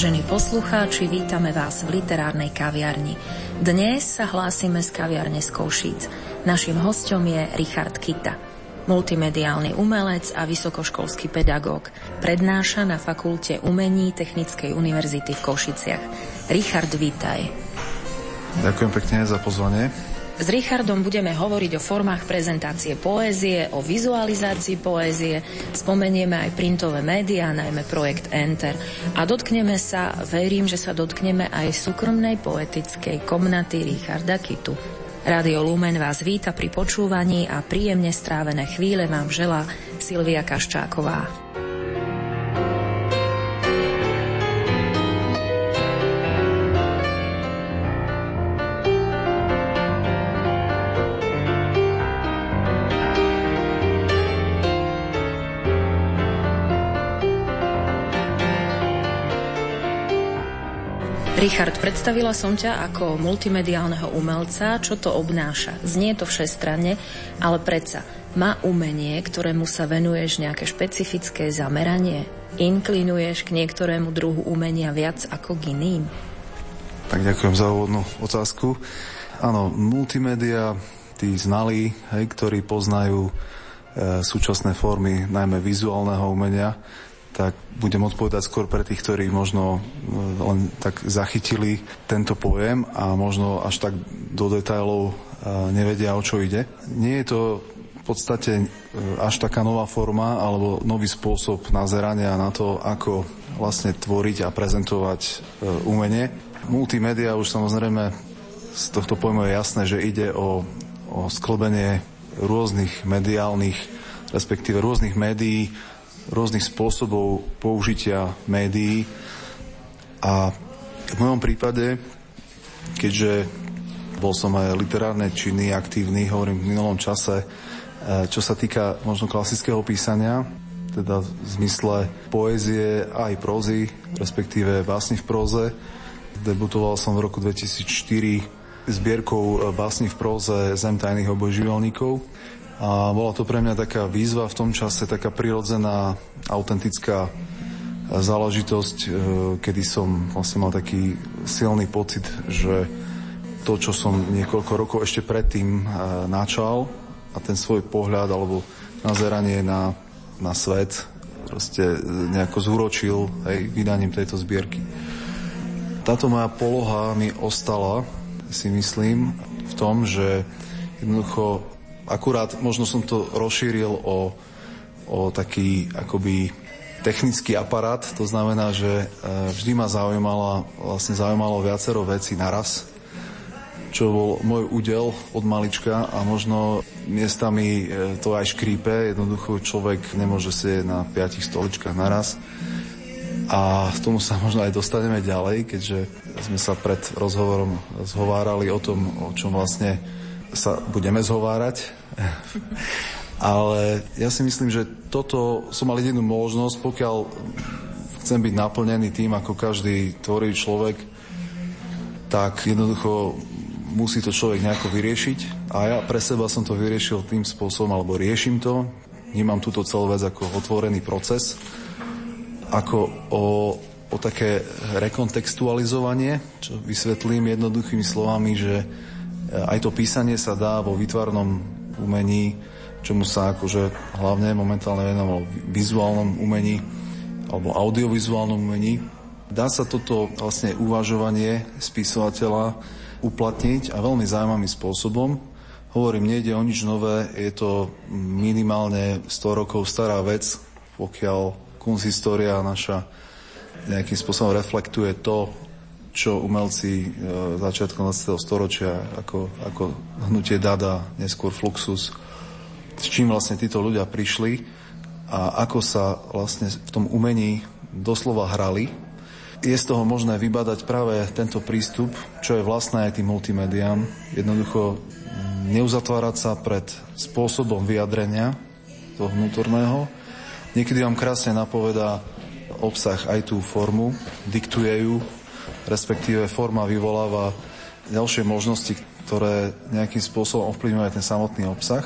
Vážení poslucháči, vítame vás v literárnej kaviarni. Dnes sa hlásime z kaviarne z Košíc. Našim hostom je Richard Kita. Multimediálny umelec a vysokoškolský pedagóg. Prednáša na Fakulte umení Technickej univerzity v Košiciach. Richard, vítaj. Ďakujem pekne za pozvanie. S Richardom budeme hovoriť o formách prezentácie poézie, o vizualizácii poézie, spomenieme aj printové médiá, najmä projekt Enter. A dotkneme sa, verím, že sa dotkneme aj súkromnej poetickej komnaty Richarda Kitu. Radio Lumen vás víta pri počúvaní a príjemne strávené chvíle vám želá Silvia Kaščáková. Richard, predstavila som ťa ako multimediálneho umelca. Čo to obnáša? Znie to všestranne, ale predsa má umenie, ktorému sa venuješ nejaké špecifické zameranie? Inklinuješ k niektorému druhu umenia viac ako k iným? Tak ďakujem za úvodnú otázku. Áno, multimédia, tí znalí, hej, ktorí poznajú e, súčasné formy, najmä vizuálneho umenia, tak budem odpovedať skôr pre tých, ktorí možno e, len tak zachytili tento pojem a možno až tak do detailov e, nevedia, o čo ide. Nie je to v podstate e, až taká nová forma alebo nový spôsob nazerania na to, ako vlastne tvoriť a prezentovať umenie. Multimédia už samozrejme z tohto pojmu je jasné, že ide o, o sklbenie rôznych mediálnych, respektíve rôznych médií, rôznych spôsobov použitia médií a v mojom prípade, keďže bol som aj literárne činný, aktívny, hovorím v minulom čase, e, čo sa týka možno klasického písania, teda v zmysle poézie aj prózy, respektíve básni v próze. Debutoval som v roku 2004 zbierkou básni v próze Zem tajných obojživelníkov a bola to pre mňa taká výzva v tom čase, taká prirodzená, autentická záležitosť, e, kedy som vlastne mal taký silný pocit, že to, čo som niekoľko rokov ešte predtým e, načal a ten svoj pohľad alebo nazeranie na, na svet proste nejako zúročil aj vydaním tejto zbierky. Táto moja poloha mi ostala, si myslím, v tom, že jednoducho Akurát možno som to rozšíril o, o taký akoby technický aparát, to znamená, že e, vždy ma zaujímala, vlastne zaujímalo viacero vecí naraz, čo bol môj údel od malička a možno miestami e, to aj škrípe, jednoducho človek nemôže sedieť na piatich stoličkách naraz. A v tomu sa možno aj dostaneme ďalej, keďže sme sa pred rozhovorom zhovárali o tom, o čom vlastne sa budeme zhovárať Ale ja si myslím, že toto som mal jedinú možnosť, pokiaľ chcem byť naplnený tým, ako každý tvorivý človek, tak jednoducho musí to človek nejako vyriešiť. A ja pre seba som to vyriešil tým spôsobom, alebo riešim to. Vnímam túto celú vec ako otvorený proces, ako o, o také rekontextualizovanie, čo vysvetlím jednoduchými slovami, že aj to písanie sa dá vo výtvarnom umení, čomu sa akože hlavne momentálne venoval vizuálnom umení alebo audiovizuálnom umení. Dá sa toto vlastne uvažovanie spisovateľa uplatniť a veľmi zaujímavým spôsobom. Hovorím, nejde o nič nové, je to minimálne 100 rokov stará vec, pokiaľ kunsthistória naša nejakým spôsobom reflektuje to, čo umelci e, začiatkom 20. storočia, ako, ako hnutie Dada, neskôr Fluxus, s čím vlastne títo ľudia prišli a ako sa vlastne v tom umení doslova hrali. Je z toho možné vybadať práve tento prístup, čo je vlastné aj tým multimédiám. Jednoducho neuzatvárať sa pred spôsobom vyjadrenia toho vnútorného. Niekedy vám krásne napovedá obsah aj tú formu, diktuje ju, respektíve forma vyvoláva ďalšie možnosti, ktoré nejakým spôsobom ovplyvňujú ten samotný obsah.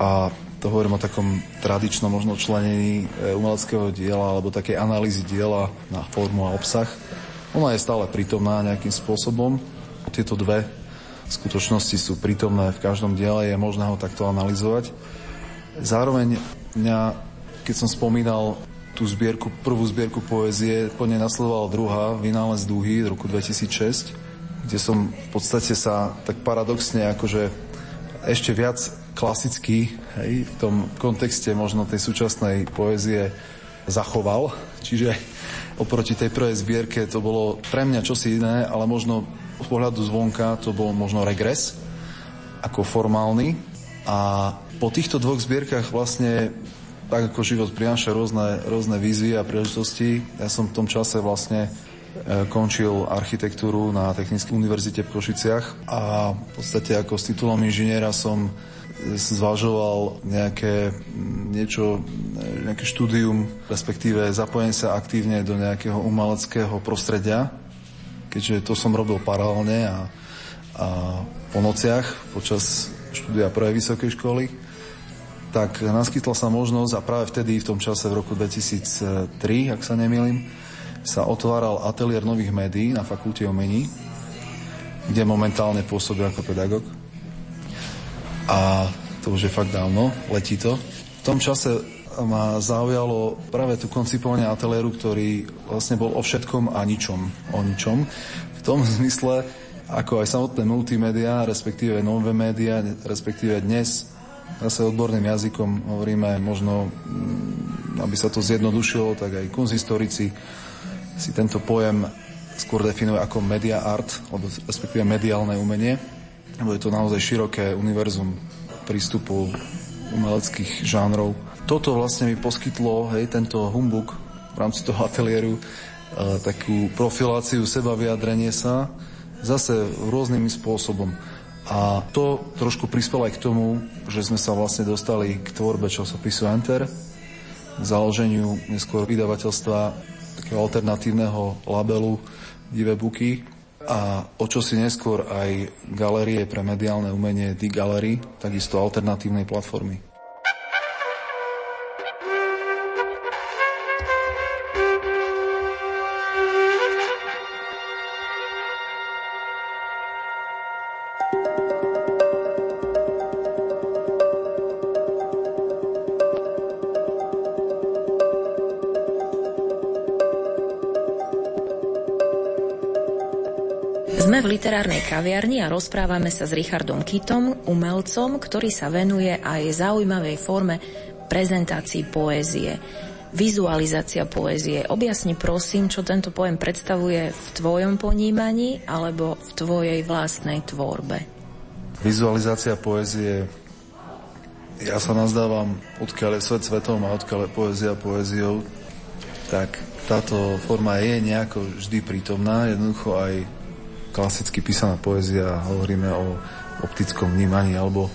A to hovorím o takom tradičnom možno členení e, umeleckého diela alebo takej analýzy diela na formu a obsah. Ona je stále prítomná nejakým spôsobom. Tieto dve skutočnosti sú prítomné v každom diele, je možné ho takto analyzovať. Zároveň mňa, keď som spomínal tú zbierku, prvú zbierku poézie, po nej nasledovala druhá, Vynález dúhy z roku 2006, kde som v podstate sa tak paradoxne akože ešte viac klasicky hej, v tom kontexte možno tej súčasnej poézie zachoval. Čiže oproti tej prvej zbierke to bolo pre mňa čosi iné, ale možno z pohľadu zvonka to bol možno regres ako formálny. A po týchto dvoch zbierkach vlastne tak ako život prináša rôzne, rôzne výzvy a príležitosti. Ja som v tom čase vlastne e, končil architektúru na Technickej univerzite v Košiciach a v podstate ako s titulom inžiniera som zvažoval nejaké, niečo, nejaké štúdium, respektíve zapojenie sa aktívne do nejakého umeleckého prostredia, keďže to som robil paralelne a, a po nociach počas štúdia prvej vysokej školy, tak naskytla sa možnosť a práve vtedy, v tom čase v roku 2003, ak sa nemýlim, sa otváral ateliér nových médií na fakulte umení, kde momentálne pôsobil ako pedagóg a to už je fakt dávno, letí to. V tom čase ma zaujalo práve tu koncipovanie ateliéru, ktorý vlastne bol o všetkom a ničom. O ničom. V tom zmysle, ako aj samotné multimédia, respektíve nové médiá, respektíve dnes zase odborným jazykom hovoríme možno, mm, aby sa to zjednodušilo, tak aj kunzhistorici si tento pojem skôr definujú ako media art, alebo respektíve mediálne umenie lebo je to naozaj široké univerzum prístupu umeleckých žánrov. Toto vlastne mi poskytlo, hej, tento humbuk v rámci toho ateliéru, e, takú profiláciu seba, vyjadrenie sa, zase rôznym spôsobom. A to trošku prispelo aj k tomu, že sme sa vlastne dostali k tvorbe časopisu Enter, k založeniu neskôr vydavateľstva takého alternatívneho labelu Divé buky, a o čo si neskôr aj galerie pre mediálne umenie The Gallery, takisto alternatívnej platformy. Literárnej kaviarni a rozprávame sa s Richardom Kitom, umelcom, ktorý sa venuje aj zaujímavej forme prezentácií poézie. Vizualizácia poézie. Objasni prosím, čo tento pojem predstavuje v tvojom ponímaní alebo v tvojej vlastnej tvorbe. Vizualizácia poézie ja sa nazdávam, odkiaľ je svet svetom a odkiaľ je poézia poéziou, tak táto forma je nejako vždy prítomná, jednoducho aj klasicky písaná poézia, hovoríme o optickom vnímaní alebo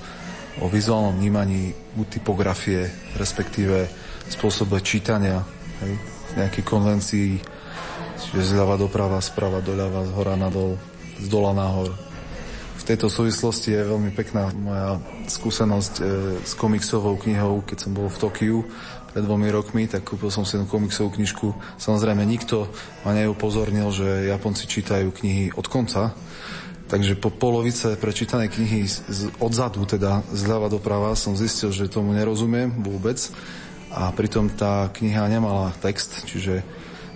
o vizuálnom vnímaní buď typografie, respektíve spôsobe čítania, hej, nejakej konvencií, čiže zľava doprava, sprava doľava, z hora nadol, z dola nahor. V tejto súvislosti je veľmi pekná moja skúsenosť e, s komiksovou knihou, keď som bol v Tokiu pred dvomi rokmi, tak kúpil som si jednu komiksovú knižku. Samozrejme, nikto ma neupozornil, že Japonci čítajú knihy od konca, Takže po polovice prečítanej knihy z, odzadu, teda zľava doprava, som zistil, že tomu nerozumiem vôbec. A pritom tá kniha nemala text, čiže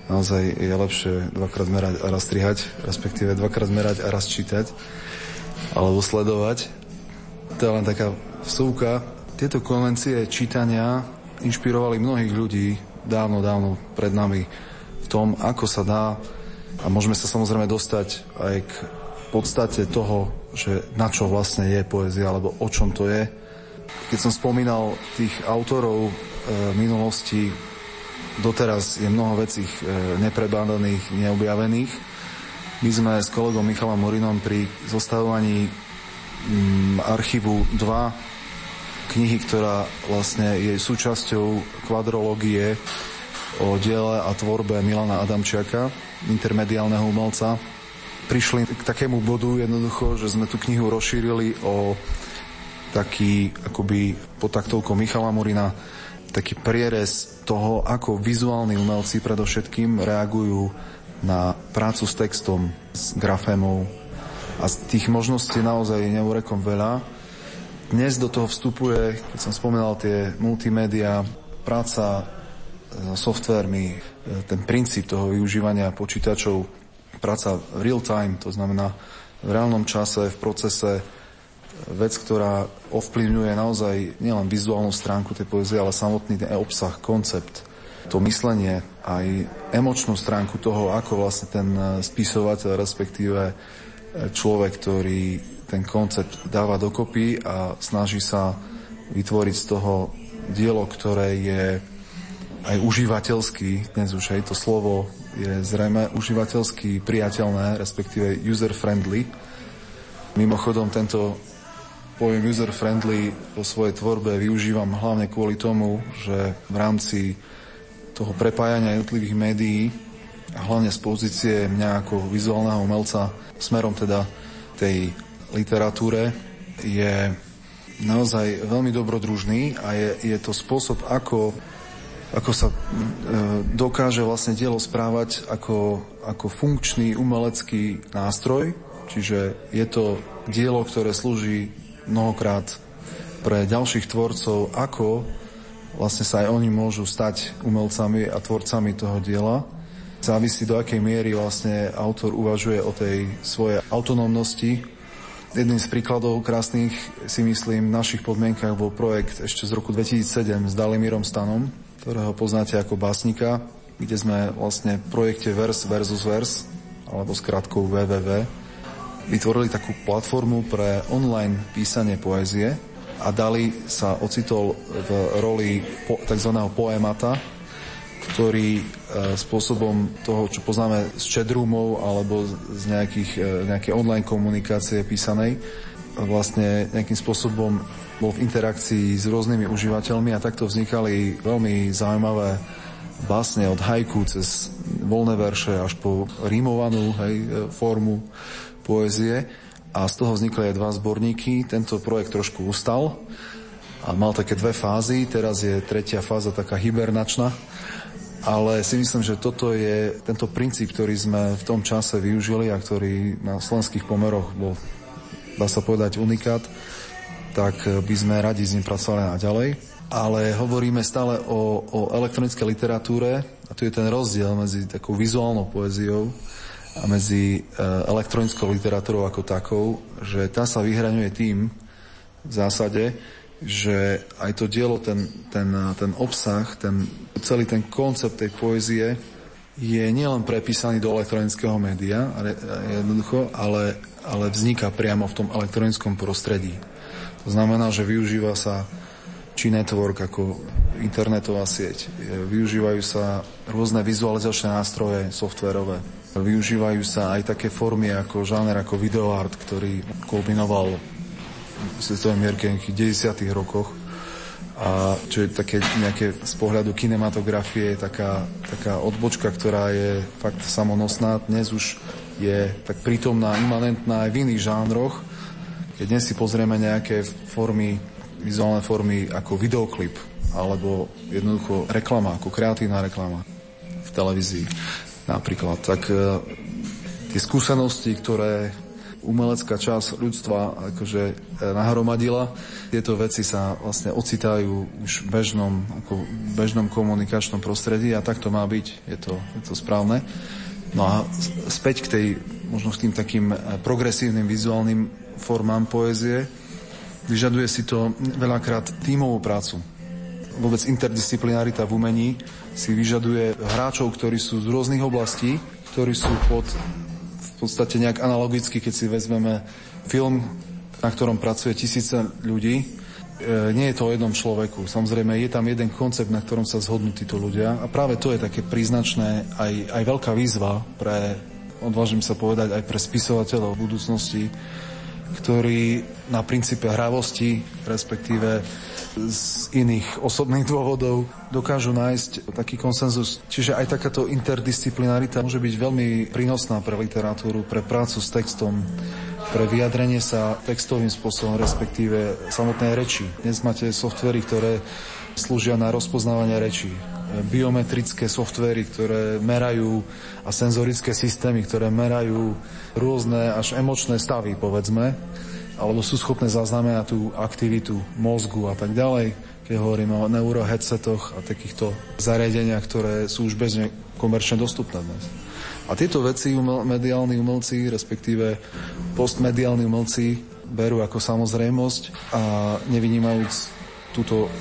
naozaj je lepšie dvakrát merať a raz strihať, respektíve dvakrát merať a raz čítať, alebo sledovať. To je len taká vsúka. Tieto konvencie čítania inšpirovali mnohých ľudí dávno, dávno pred nami v tom, ako sa dá a môžeme sa samozrejme dostať aj k podstate toho, že na čo vlastne je poézia, alebo o čom to je. Keď som spomínal tých autorov e, minulosti, doteraz je mnoho vecí e, neprebádaných, neobjavených. My sme s kolegom Michalom Morinom pri zostavovaní mm, archívu 2 knihy, ktorá vlastne je súčasťou kvadrológie o diele a tvorbe Milana Adamčiaka, intermediálneho umelca. Prišli k takému bodu jednoducho, že sme tú knihu rozšírili o taký akoby pod taktovkou Michala Murina taký prierez toho, ako vizuálni umelci predovšetkým reagujú na prácu s textom, s grafémou a z tých možností naozaj neurekom veľa. Dnes do toho vstupuje, keď som spomínal tie multimédia, práca so softvermi, ten princíp toho využívania počítačov, práca real time, to znamená v reálnom čase, v procese, vec, ktorá ovplyvňuje naozaj nielen vizuálnu stránku tej poezie, ale samotný ten obsah, koncept, to myslenie, aj emočnú stránku toho, ako vlastne ten spisovateľ, respektíve človek, ktorý ten koncept dáva dokopy a snaží sa vytvoriť z toho dielo, ktoré je aj užívateľský, dnes už aj to slovo je zrejme užívateľsky priateľné, respektíve user-friendly. Mimochodom, tento pojem user-friendly vo svojej tvorbe využívam hlavne kvôli tomu, že v rámci toho prepájania jednotlivých médií a hlavne z pozície mňa ako vizuálneho umelca smerom teda tej literatúre je naozaj veľmi dobrodružný a je, je to spôsob, ako ako sa e, dokáže vlastne dielo správať ako, ako funkčný umelecký nástroj, čiže je to dielo, ktoré slúži mnohokrát pre ďalších tvorcov, ako vlastne sa aj oni môžu stať umelcami a tvorcami toho diela. Závisí do akej miery vlastne autor uvažuje o tej svojej autonómnosti. Jedným z príkladov krásnych si myslím v našich podmienkach bol projekt ešte z roku 2007 s Dalimírom Stanom, ktorého poznáte ako básnika, kde sme vlastne v projekte Vers versus Vers, alebo s krátkou vytvorili takú platformu pre online písanie poézie a Dali sa ocitol v roli tzv. poemata, ktorý e, spôsobom toho, čo poznáme z chatroomov alebo z nejakých, e, nejakej online komunikácie písanej, vlastne nejakým spôsobom bol v interakcii s rôznymi užívateľmi a takto vznikali veľmi zaujímavé básne od hajku cez voľné verše až po rímovanú hej, formu poézie. A z toho vznikli aj dva zborníky. Tento projekt trošku ustal a mal také dve fázy, teraz je tretia fáza taká hibernačná, ale si myslím, že toto je tento princíp, ktorý sme v tom čase využili a ktorý na slovenských pomeroch bol, dá sa povedať, unikát, tak by sme radi s ním pracovali naďalej. Ale hovoríme stále o, o elektronickej literatúre a tu je ten rozdiel medzi takou vizuálnou poéziou a medzi eh, elektronickou literatúrou ako takou, že tá sa vyhraňuje tým v zásade, že aj to dielo, ten, ten, ten obsah, ten, celý ten koncept tej poézie je nielen prepísaný do elektronického média, jednoducho, ale, ale vzniká priamo v tom elektronickom prostredí. To znamená, že využíva sa či network ako internetová sieť. Využívajú sa rôzne vizualizačné nástroje softverové. Využívajú sa aj také formy ako žáner ako videoart, ktorý kulminoval v svetovej mierke v 90. rokoch a čo je také nejaké z pohľadu kinematografie taká, taká odbočka, ktorá je fakt samonosná. Dnes už je tak prítomná, imanentná aj v iných žánroch, keď dnes si pozrieme nejaké formy, vizuálne formy ako videoklip, alebo jednoducho reklama, ako kreatívna reklama v televízii napríklad, tak e, tie skúsenosti, ktoré umelecká časť ľudstva akože e, nahromadila. Tieto veci sa vlastne ocitajú už v bežnom, ako bežnom komunikačnom prostredí a tak to má byť, je to, je to správne. No a späť k tej, možno s tým takým e, progresívnym vizuálnym formám poézie. Vyžaduje si to veľakrát tímovú prácu. Vôbec interdisciplinarita v umení si vyžaduje hráčov, ktorí sú z rôznych oblastí, ktorí sú pod v podstate nejak analogicky, keď si vezmeme film, na ktorom pracuje tisíce ľudí, e, nie je to o jednom človeku. Samozrejme, je tam jeden koncept, na ktorom sa zhodnú títo ľudia a práve to je také príznačné aj, aj veľká výzva pre, odvážim sa povedať, aj pre spisovateľov v budúcnosti, ktorí na princípe hravosti, respektíve z iných osobných dôvodov dokážu nájsť taký konsenzus. Čiže aj takáto interdisciplinarita môže byť veľmi prínosná pre literatúru, pre prácu s textom pre vyjadrenie sa textovým spôsobom, respektíve samotnej reči. Dnes máte softvery, ktoré slúžia na rozpoznávanie rečí biometrické softvery, ktoré merajú a senzorické systémy, ktoré merajú rôzne až emočné stavy, povedzme, alebo sú schopné zaznamenať tú aktivitu mozgu a tak ďalej, keď hovoríme o neuroheadsetoch a takýchto zariadeniach, ktoré sú už bežne komerčne dostupné dnes. A tieto veci umel, mediálni umelci, respektíve postmediálni umelci berú ako samozrejmosť a nevynímajúc túto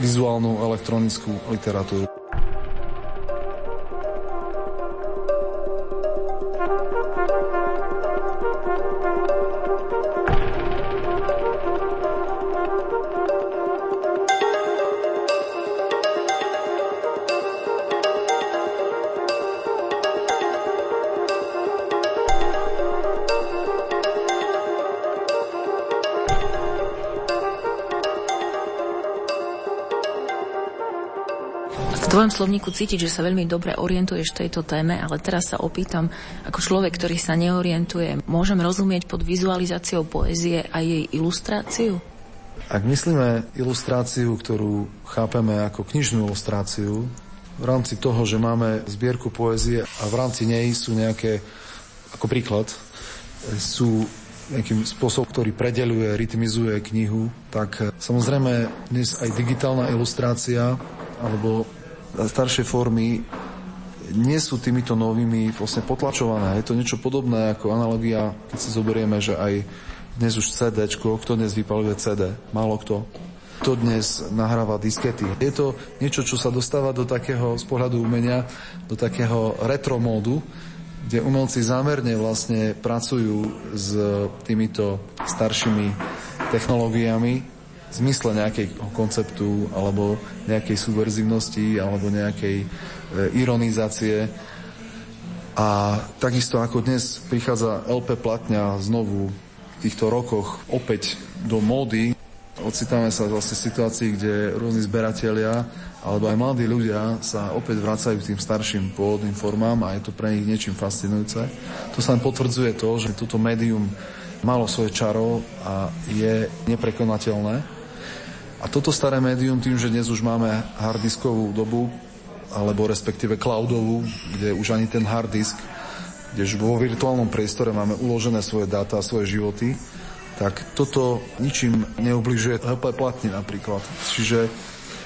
vizuálnu elektronickú literatúru. Slovníku cítiť, že sa veľmi dobre orientuješ v tejto téme, ale teraz sa opýtam, ako človek, ktorý sa neorientuje, môžem rozumieť pod vizualizáciou poézie aj jej ilustráciu? Ak myslíme ilustráciu, ktorú chápeme ako knižnú ilustráciu, v rámci toho, že máme zbierku poézie a v rámci nej sú nejaké, ako príklad, sú nejakým spôsobom, ktorý predeluje, rytmizuje knihu, tak samozrejme dnes aj digitálna ilustrácia alebo staršie formy nie sú týmito novými vlastne potlačované. Je to niečo podobné ako analogia, keď si zoberieme, že aj dnes už CD, kto dnes vypaluje CD? Málo kto. Kto dnes nahráva diskety? Je to niečo, čo sa dostáva do takého, z pohľadu umenia, do takého retro módu, kde umelci zámerne vlastne pracujú s týmito staršími technológiami, zmysle nejakej konceptu alebo nejakej subverzívnosti alebo nejakej e, ironizácie. A takisto ako dnes prichádza LP platňa znovu v týchto rokoch opäť do módy, ocitáme sa vlastne v situácii, kde rôzni zberatelia alebo aj mladí ľudia sa opäť vracajú k tým starším pôvodným formám a je to pre nich niečím fascinujúce. To sa potvrdzuje to, že toto médium malo svoje čaro a je neprekonateľné a toto staré médium, tým, že dnes už máme harddiskovú dobu, alebo respektíve cloudovú, kde už ani ten harddisk, kde už vo virtuálnom priestore máme uložené svoje dáta a svoje životy, tak toto ničím neubližuje HP platne napríklad. Čiže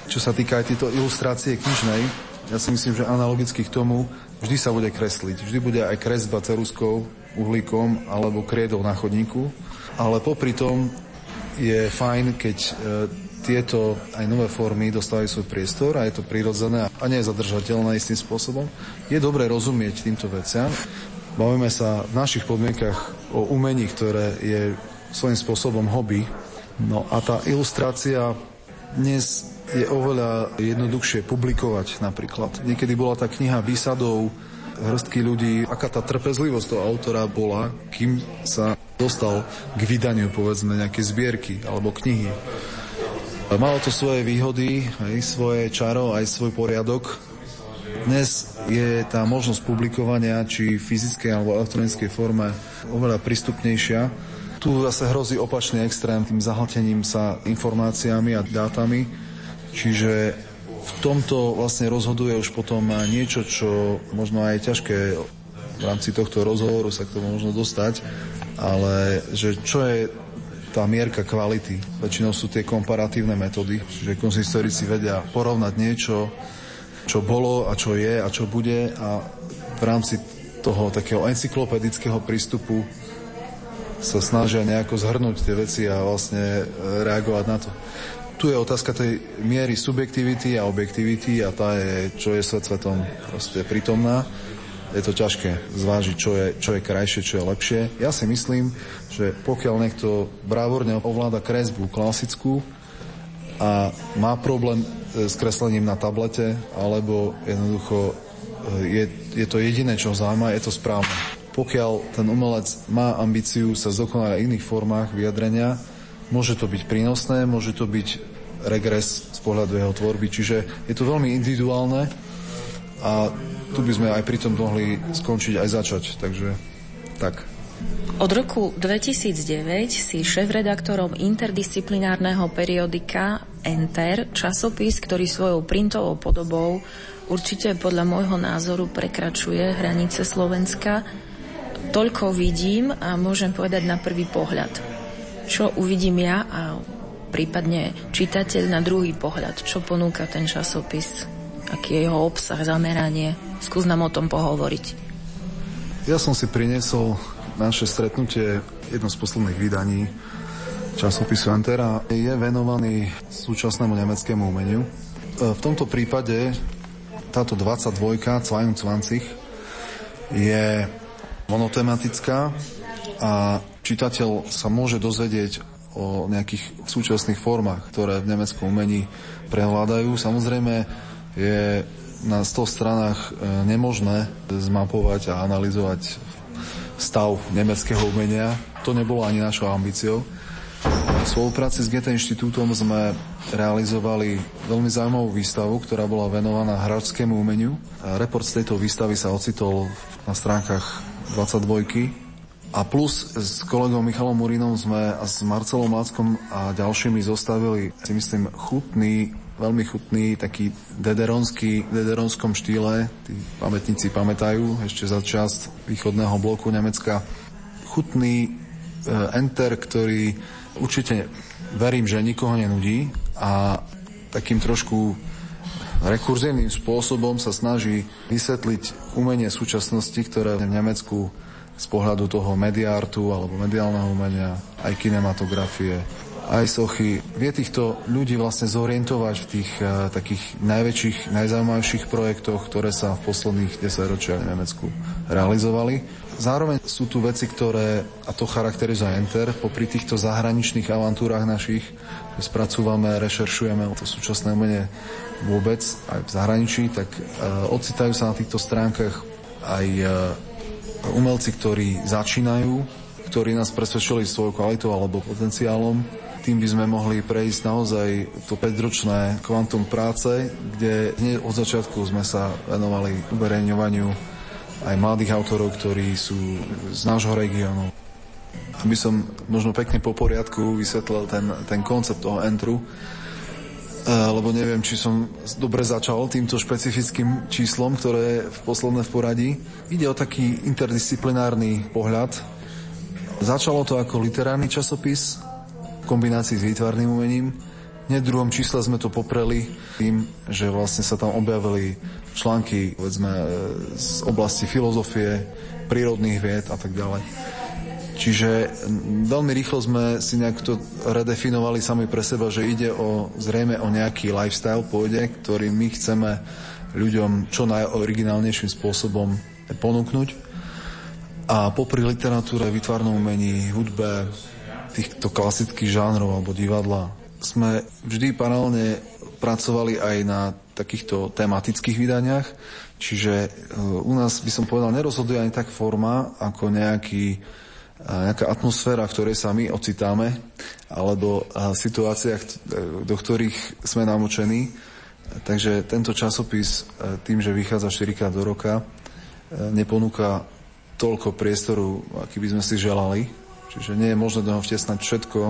čo sa týka aj tejto ilustrácie knižnej, ja si myslím, že analogicky k tomu vždy sa bude kresliť. Vždy bude aj kresba ceruskou, uhlíkom alebo kriedou na chodníku. Ale popri tom je fajn, keď e, tieto aj nové formy dostávajú svoj priestor a je to prirodzené a nie je zadržateľné istým spôsobom. Je dobré rozumieť týmto veciam. Bavíme sa v našich podmienkach o umení, ktoré je svojím spôsobom hobby. No a tá ilustrácia dnes je oveľa jednoduchšie publikovať napríklad. Niekedy bola tá kniha výsadov hrstky ľudí, aká tá trpezlivosť toho autora bola, kým sa dostal k vydaniu, povedzme, nejaké zbierky alebo knihy. Malo to svoje výhody, aj svoje čaro, aj svoj poriadok. Dnes je tá možnosť publikovania, či v fyzickej alebo elektronickej forme, oveľa prístupnejšia. Tu zase hrozí opačný extrém tým zahltením sa informáciami a dátami. Čiže v tomto vlastne rozhoduje už potom niečo, čo možno aj ťažké v rámci tohto rozhovoru sa k tomu možno dostať, ale že čo je tá mierka kvality. Väčšinou sú tie komparatívne metódy, že konzistorici vedia porovnať niečo, čo bolo a čo je a čo bude a v rámci toho takého encyklopedického prístupu sa snažia nejako zhrnúť tie veci a vlastne e, reagovať na to. Tu je otázka tej miery subjektivity a objektivity a tá je, čo je svet svetom proste prítomná je to ťažké zvážiť, čo je, čo je krajšie, čo je lepšie. Ja si myslím, že pokiaľ niekto brávorne ovláda kresbu klasickú a má problém e, s kreslením na tablete, alebo jednoducho e, je, je to jediné, čo ho zaujíma, je to správne. Pokiaľ ten umelec má ambíciu sa zdokonať v iných formách vyjadrenia, môže to byť prínosné, môže to byť regres z pohľadu jeho tvorby, čiže je to veľmi individuálne a tu by sme aj pri tom mohli skončiť aj začať. Takže tak. Od roku 2009 si šéf-redaktorom interdisciplinárneho periodika Enter, časopis, ktorý svojou printovou podobou určite podľa môjho názoru prekračuje hranice Slovenska. Toľko vidím a môžem povedať na prvý pohľad. Čo uvidím ja a prípadne čitateľ na druhý pohľad, čo ponúka ten časopis, aký je jeho obsah, zameranie. Skús nám o tom pohovoriť. Ja som si priniesol naše stretnutie, jedno z posledných vydaní časopisu Antera, je venovaný súčasnému nemeckému umeniu. E, v tomto prípade táto 22 22 je monotematická a čitateľ sa môže dozvedieť o nejakých súčasných formách, ktoré v nemeckom umení prehľadajú. Samozrejme je na 100 stranách e, nemožné zmapovať a analyzovať stav nemeckého umenia. To nebolo ani našou ambíciou. V spolupráci s Goethe inštitútom sme realizovali veľmi zaujímavú výstavu, ktorá bola venovaná hráčskému umeniu. Report z tejto výstavy sa ocitol na stránkach 22 a plus s kolegom Michalom Murinom sme a s Marcelom Láckom a ďalšími zostavili, si myslím, chutný veľmi chutný, taký dederonský, dederonskom štýle. Tí pamätníci pamätajú ešte za čas východného bloku Nemecka. Chutný e, enter, ktorý určite verím, že nikoho nenudí a takým trošku rekurzívnym spôsobom sa snaží vysvetliť umenie súčasnosti, ktoré v Nemecku z pohľadu toho mediártu alebo mediálneho umenia, aj kinematografie, aj sochy. Vie týchto ľudí vlastne zorientovať v tých uh, takých najväčších, najzaujímavejších projektoch, ktoré sa v posledných 10 ročiach v Nemecku realizovali. Zároveň sú tu veci, ktoré, a to charakterizuje Enter, popri týchto zahraničných avantúrach našich, spracúvame, rešeršujeme to súčasné umenie vôbec aj v zahraničí, tak uh, ocitajú sa na týchto stránkach aj uh, umelci, ktorí začínajú, ktorí nás presvedčili svojou kvalitou alebo potenciálom tým by sme mohli prejsť naozaj to 5-ročné kvantum práce, kde od začiatku sme sa venovali uverejňovaniu aj mladých autorov, ktorí sú z nášho regiónu. Aby som možno pekne po poriadku vysvetlil ten, ten koncept toho entru, eh, lebo neviem, či som dobre začal týmto špecifickým číslom, ktoré je v posledné v poradí. Ide o taký interdisciplinárny pohľad. Začalo to ako literárny časopis, kombinácii s výtvarným umením. V druhom čísle sme to popreli tým, že vlastne sa tam objavili články povedzme, e, z oblasti filozofie, prírodných vied a tak ďalej. Čiže veľmi rýchlo sme si nejak to redefinovali sami pre seba, že ide o, zrejme o nejaký lifestyle pôjde, ktorý my chceme ľuďom čo najoriginálnejším spôsobom ponúknuť. A popri literatúre, vytvarnom umení, hudbe, týchto klasických žánrov alebo divadla sme vždy paralelne pracovali aj na takýchto tematických vydaniach, čiže e, u nás by som povedal, nerozhoduje ani tak forma, ako nejaký, e, nejaká atmosféra, v ktorej sa my ocitáme, alebo v situáciách, e, do ktorých sme namočení. Takže tento časopis tým, že vychádza 4 krát do roka, neponúka toľko priestoru, aký by sme si želali Čiže nie je možné do neho vtesnať všetko,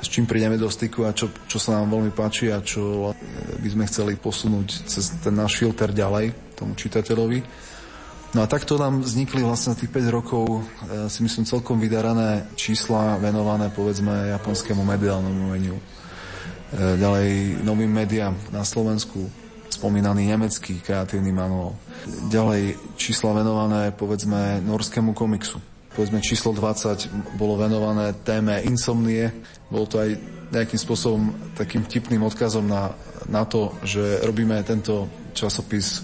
s čím prídeme do styku a čo, čo sa nám veľmi páči a čo by sme chceli posunúť cez ten náš filter ďalej tomu čitateľovi. No a takto nám vznikli vlastne tých 5 rokov, e, si myslím, celkom vydarané čísla venované povedzme japonskému mediálnemu umeniu. E, ďalej novým médiám na Slovensku, spomínaný nemecký kreatívny manuál. Ďalej čísla venované povedzme norskému komiksu povedzme číslo 20 bolo venované téme insomnie. Bolo to aj nejakým spôsobom takým tipným odkazom na, na to, že robíme tento časopis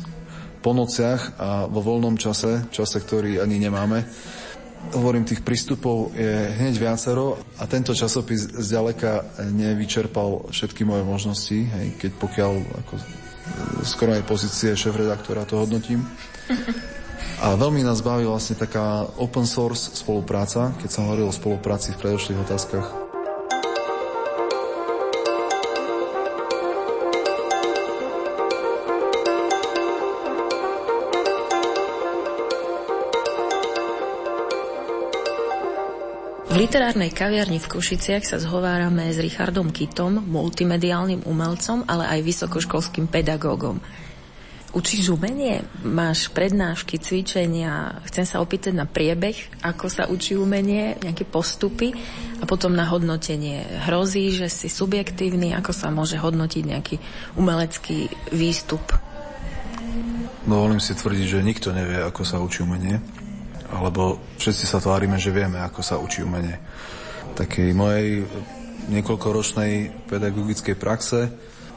po nociach a vo voľnom čase, čase, ktorý ani nemáme. Hovorím, tých prístupov je hneď viacero a tento časopis zďaleka nevyčerpal všetky moje možnosti, hej, keď pokiaľ ako skoro aj pozície šéf-redaktora to hodnotím. A veľmi nás baví vlastne taká open source spolupráca, keď som hovoril o spolupráci v predošlých otázkach. V literárnej kaviarni v Košiciach sa zhovárame s Richardom Kitom, multimediálnym umelcom, ale aj vysokoškolským pedagógom. Učíš umenie? Máš prednášky, cvičenia? Chcem sa opýtať na priebeh, ako sa učí umenie, nejaké postupy a potom na hodnotenie. Hrozí, že si subjektívny, ako sa môže hodnotiť nejaký umelecký výstup? Dovolím si tvrdiť, že nikto nevie, ako sa učí umenie alebo všetci sa tvárime, že vieme, ako sa učí umenie. Takej mojej niekoľkoročnej pedagogickej praxe,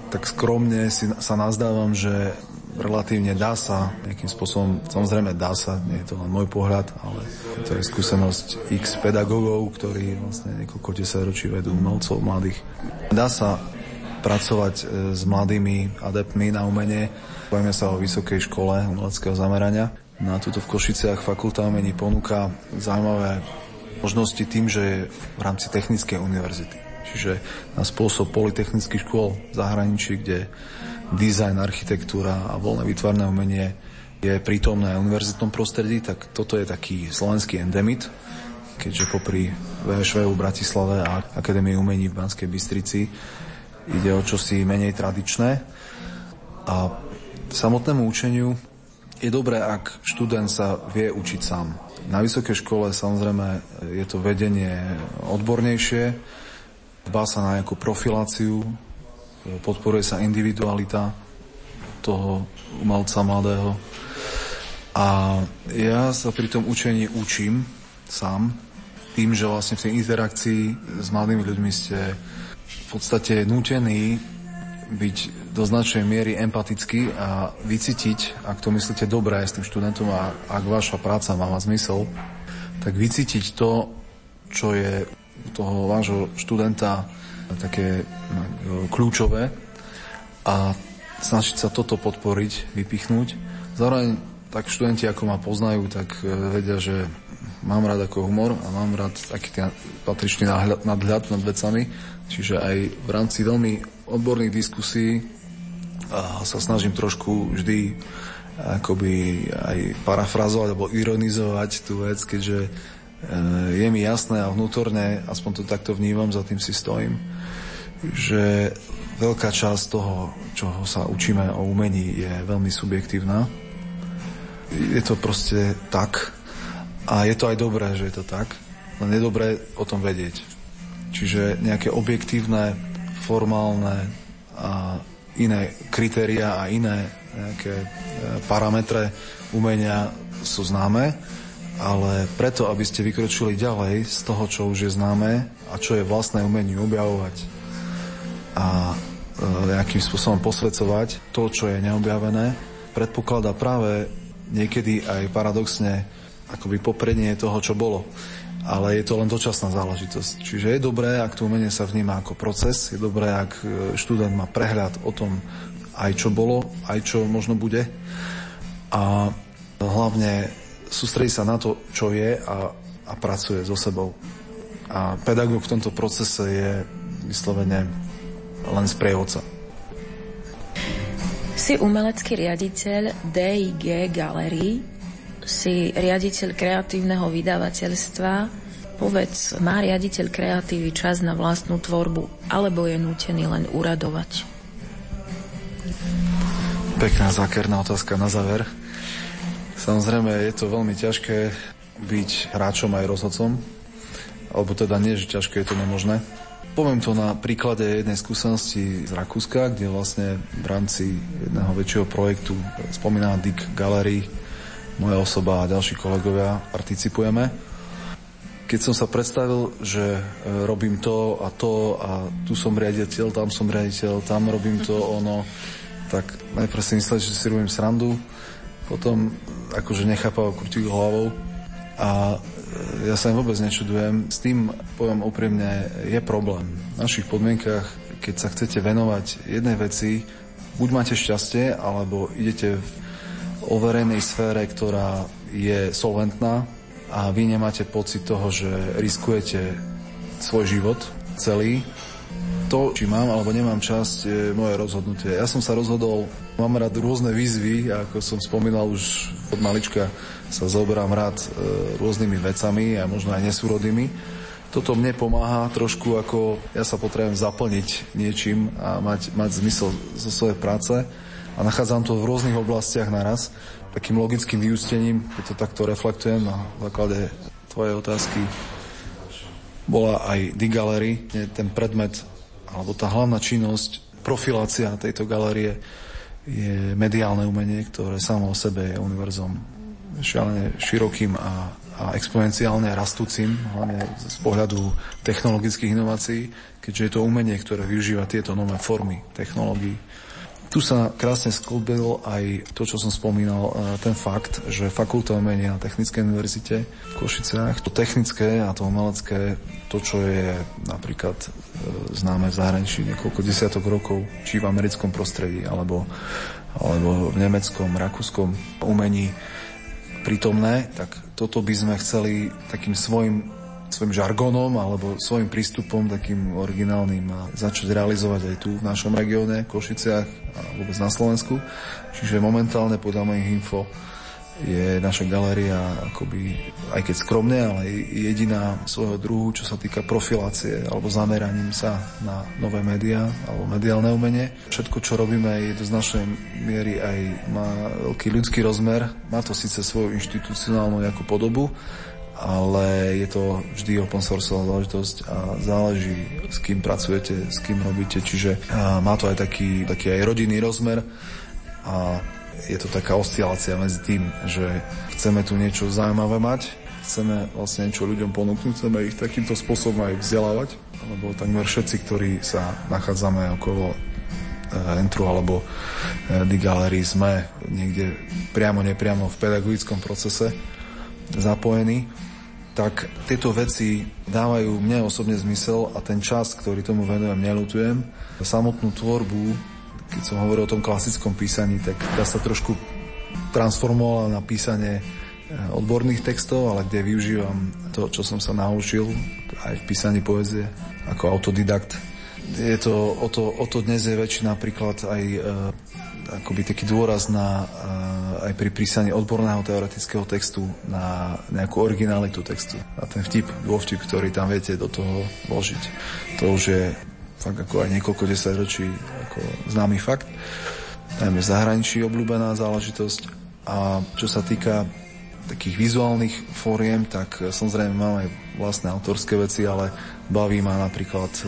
tak skromne si, sa nazdávam, že relatívne dá sa nejakým spôsobom, samozrejme dá sa, nie je to len môj pohľad, ale to je skúsenosť x pedagógov, ktorí vlastne niekoľko ročí vedú umelcov mladých. Dá sa pracovať e, s mladými adeptmi na umenie. Bavíme sa o vysokej škole umeleckého zamerania na túto v Košiciach fakulta umení ponúka zaujímavé možnosti tým, že je v rámci technickej univerzity. Čiže na spôsob polytechnických škôl v zahraničí, kde dizajn, architektúra a voľné vytvarné umenie je prítomné v univerzitnom prostredí, tak toto je taký slovenský endemit, keďže popri VŠV v Bratislave a Akadémie umení v Banskej Bystrici ide o čosi menej tradičné. A samotnému učeniu je dobré, ak študent sa vie učiť sám. Na vysokej škole samozrejme je to vedenie odbornejšie, dbá sa na nejakú profiláciu, podporuje sa individualita toho umelca mladého. A ja sa pri tom učení učím sám, tým, že vlastne v tej interakcii s mladými ľuďmi ste v podstate nútení byť do značnej miery empatický a vycítiť, ak to myslíte dobre aj s tým študentom a ak vaša práca má zmysel, tak vycítiť to, čo je toho vášho študenta také no, kľúčové a snažiť sa toto podporiť, vypichnúť. Zároveň tak študenti, ako ma poznajú, tak e, vedia, že mám rád ako humor a mám rád taký ten patričný nadhľad nad vecami. Čiže aj v rámci veľmi odborných diskusí sa snažím trošku vždy akoby aj parafrazovať alebo ironizovať tú vec, keďže e, je mi jasné a vnútorne, aspoň to takto vnímam, za tým si stojím, že veľká časť toho, čo sa učíme o umení, je veľmi subjektívna. Je to proste tak a je to aj dobré, že je to tak, len je dobré o tom vedieť. Čiže nejaké objektívne formálne a iné kritéria a iné nejaké e, parametre umenia sú známe, ale preto, aby ste vykročili ďalej z toho, čo už je známe a čo je vlastné umeniu objavovať a e, nejakým spôsobom posvedcovať to, čo je neobjavené, predpokladá práve niekedy aj paradoxne akoby poprednie toho, čo bolo ale je to len dočasná záležitosť. Čiže je dobré, ak to umenie sa vníma ako proces, je dobré, ak e, študent má prehľad o tom, aj čo bolo, aj čo možno bude a hlavne sústredí sa na to, čo je a, a pracuje so sebou. A pedagóg v tomto procese je vyslovene len sprievodca. Si umelecký riaditeľ DIG Gallery, si riaditeľ kreatívneho vydavateľstva. Povedz, má riaditeľ kreatívy čas na vlastnú tvorbu, alebo je nútený len uradovať? Pekná zákerná otázka na záver. Samozrejme, je to veľmi ťažké byť hráčom aj rozhodcom, alebo teda nie, že ťažké, je to nemožné. Poviem to na príklade jednej skúsenosti z Rakúska, kde vlastne v rámci jedného väčšieho projektu spomínaná Dick Gallery moja osoba a ďalší kolegovia participujeme. Keď som sa predstavil, že e, robím to a to a tu som riaditeľ, tam som riaditeľ, tam robím to, ono, tak najprv si myslel, že si robím srandu, potom akože nechápal krútil hlavou a e, ja sa im vôbec nečudujem. S tým, poviem úprimne, je problém. V našich podmienkach, keď sa chcete venovať jednej veci, buď máte šťastie, alebo idete v o verejnej sfére, ktorá je solventná a vy nemáte pocit toho, že riskujete svoj život celý. To, či mám alebo nemám časť, je moje rozhodnutie. Ja som sa rozhodol, mám rád rôzne výzvy, ako som spomínal už od malička sa zoberám rád e, rôznymi vecami a možno aj nesúrodými. toto mne pomáha trošku, ako ja sa potrebujem zaplniť niečím a mať, mať zmysel zo svojej práce a nachádzam to v rôznych oblastiach naraz. Takým logickým vyústením, keď to takto reflektujem na základe tvojej otázky, bola aj Digalery, ten predmet alebo tá hlavná činnosť, profilácia tejto galerie je mediálne umenie, ktoré samo o sebe je univerzom šialene širokým a a exponenciálne rastúcim, hlavne z pohľadu technologických inovácií, keďže je to umenie, ktoré využíva tieto nové formy technológií. Tu sa krásne sklbil aj to, čo som spomínal, e, ten fakt, že fakulta umenia na Technickej univerzite v Košiciach, to technické a to umelecké, to, čo je napríklad e, známe v zahraničí niekoľko desiatok rokov, či v americkom prostredí, alebo, alebo v nemeckom, rakúskom umení, prítomné, tak toto by sme chceli takým svojim svojim žargonom alebo svojim prístupom takým originálnym a začať realizovať aj tu v našom regióne, Košiciach a vôbec na Slovensku. Čiže momentálne podľa mojich info je naša galéria akoby, aj keď skromne, ale jediná svojho druhu, čo sa týka profilácie alebo zameraním sa na nové médiá alebo mediálne umenie. Všetko, čo robíme, je do značnej miery aj má veľký ľudský rozmer. Má to síce svoju inštitucionálnu podobu, ale je to vždy open source záležitosť a záleží, s kým pracujete, s kým robíte, čiže má to aj taký, taký aj rodinný rozmer a je to taká oscilácia medzi tým, že chceme tu niečo zaujímavé mať, chceme vlastne niečo ľuďom ponúknuť, chceme ich takýmto spôsobom aj vzdelávať, lebo takmer všetci, ktorí sa nachádzame okolo eh, Entru alebo Digalery sme niekde priamo, nepriamo v pedagogickom procese zapojení, tak tieto veci dávajú mne osobne zmysel a ten čas, ktorý tomu venujem, nelutujem. Samotnú tvorbu keď som hovoril o tom klasickom písaní, tak dá sa trošku transformovala na písanie eh, odborných textov, ale kde využívam to, čo som sa naučil aj v písaní poezie ako autodidakt. Je to, o, to, o to dnes je väčší napríklad aj e, akoby taký dôraz na, e, aj pri písaní odborného teoretického textu na nejakú originalitu textu. A ten vtip, dôvtip, ktorý tam viete do toho vložiť. To už je fakt ako aj niekoľko desaťročí ako známy fakt. Najmä v zahraničí obľúbená záležitosť. A čo sa týka takých vizuálnych fóriem, tak samozrejme mám aj vlastné autorské veci, ale baví ma napríklad e,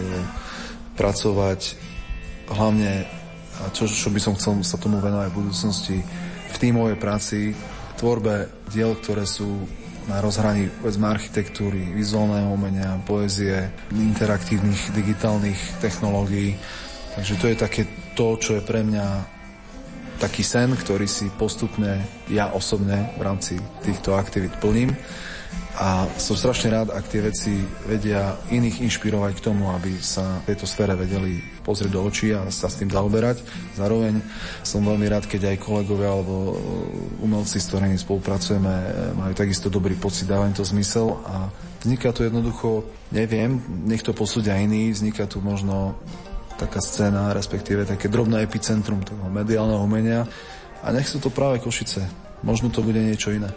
pracovať hlavne, a čo, čo by som chcel sa tomu venovať v budúcnosti, v tímovej práci, tvorbe diel, ktoré sú na rozhraní povedzme architektúry, vizuálneho umenia, poezie, interaktívnych digitálnych technológií. Takže to je také to, čo je pre mňa taký sen, ktorý si postupne ja osobne v rámci týchto aktivít plním a som strašne rád, ak tie veci vedia iných inšpirovať k tomu, aby sa v tejto sfére vedeli pozrieť do očí a sa s tým zaoberať. Zároveň som veľmi rád, keď aj kolegovia alebo umelci, s ktorými spolupracujeme, majú takisto dobrý pocit, dávajú to zmysel a vzniká to jednoducho, neviem, nech to posúdia iní, vzniká tu možno taká scéna, respektíve také drobné epicentrum toho mediálneho umenia a nech sú to práve Košice. Možno to bude niečo iné.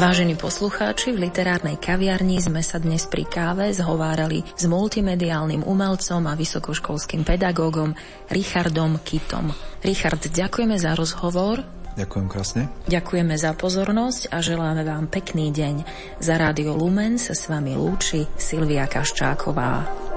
Vážení poslucháči, v literárnej kaviarni sme sa dnes pri káve zhovárali s multimediálnym umelcom a vysokoškolským pedagógom Richardom Kitom. Richard, ďakujeme za rozhovor. Ďakujem krásne. Ďakujeme za pozornosť a želáme vám pekný deň. Za Rádio Lumen sa s vami lúči Silvia Kaščáková.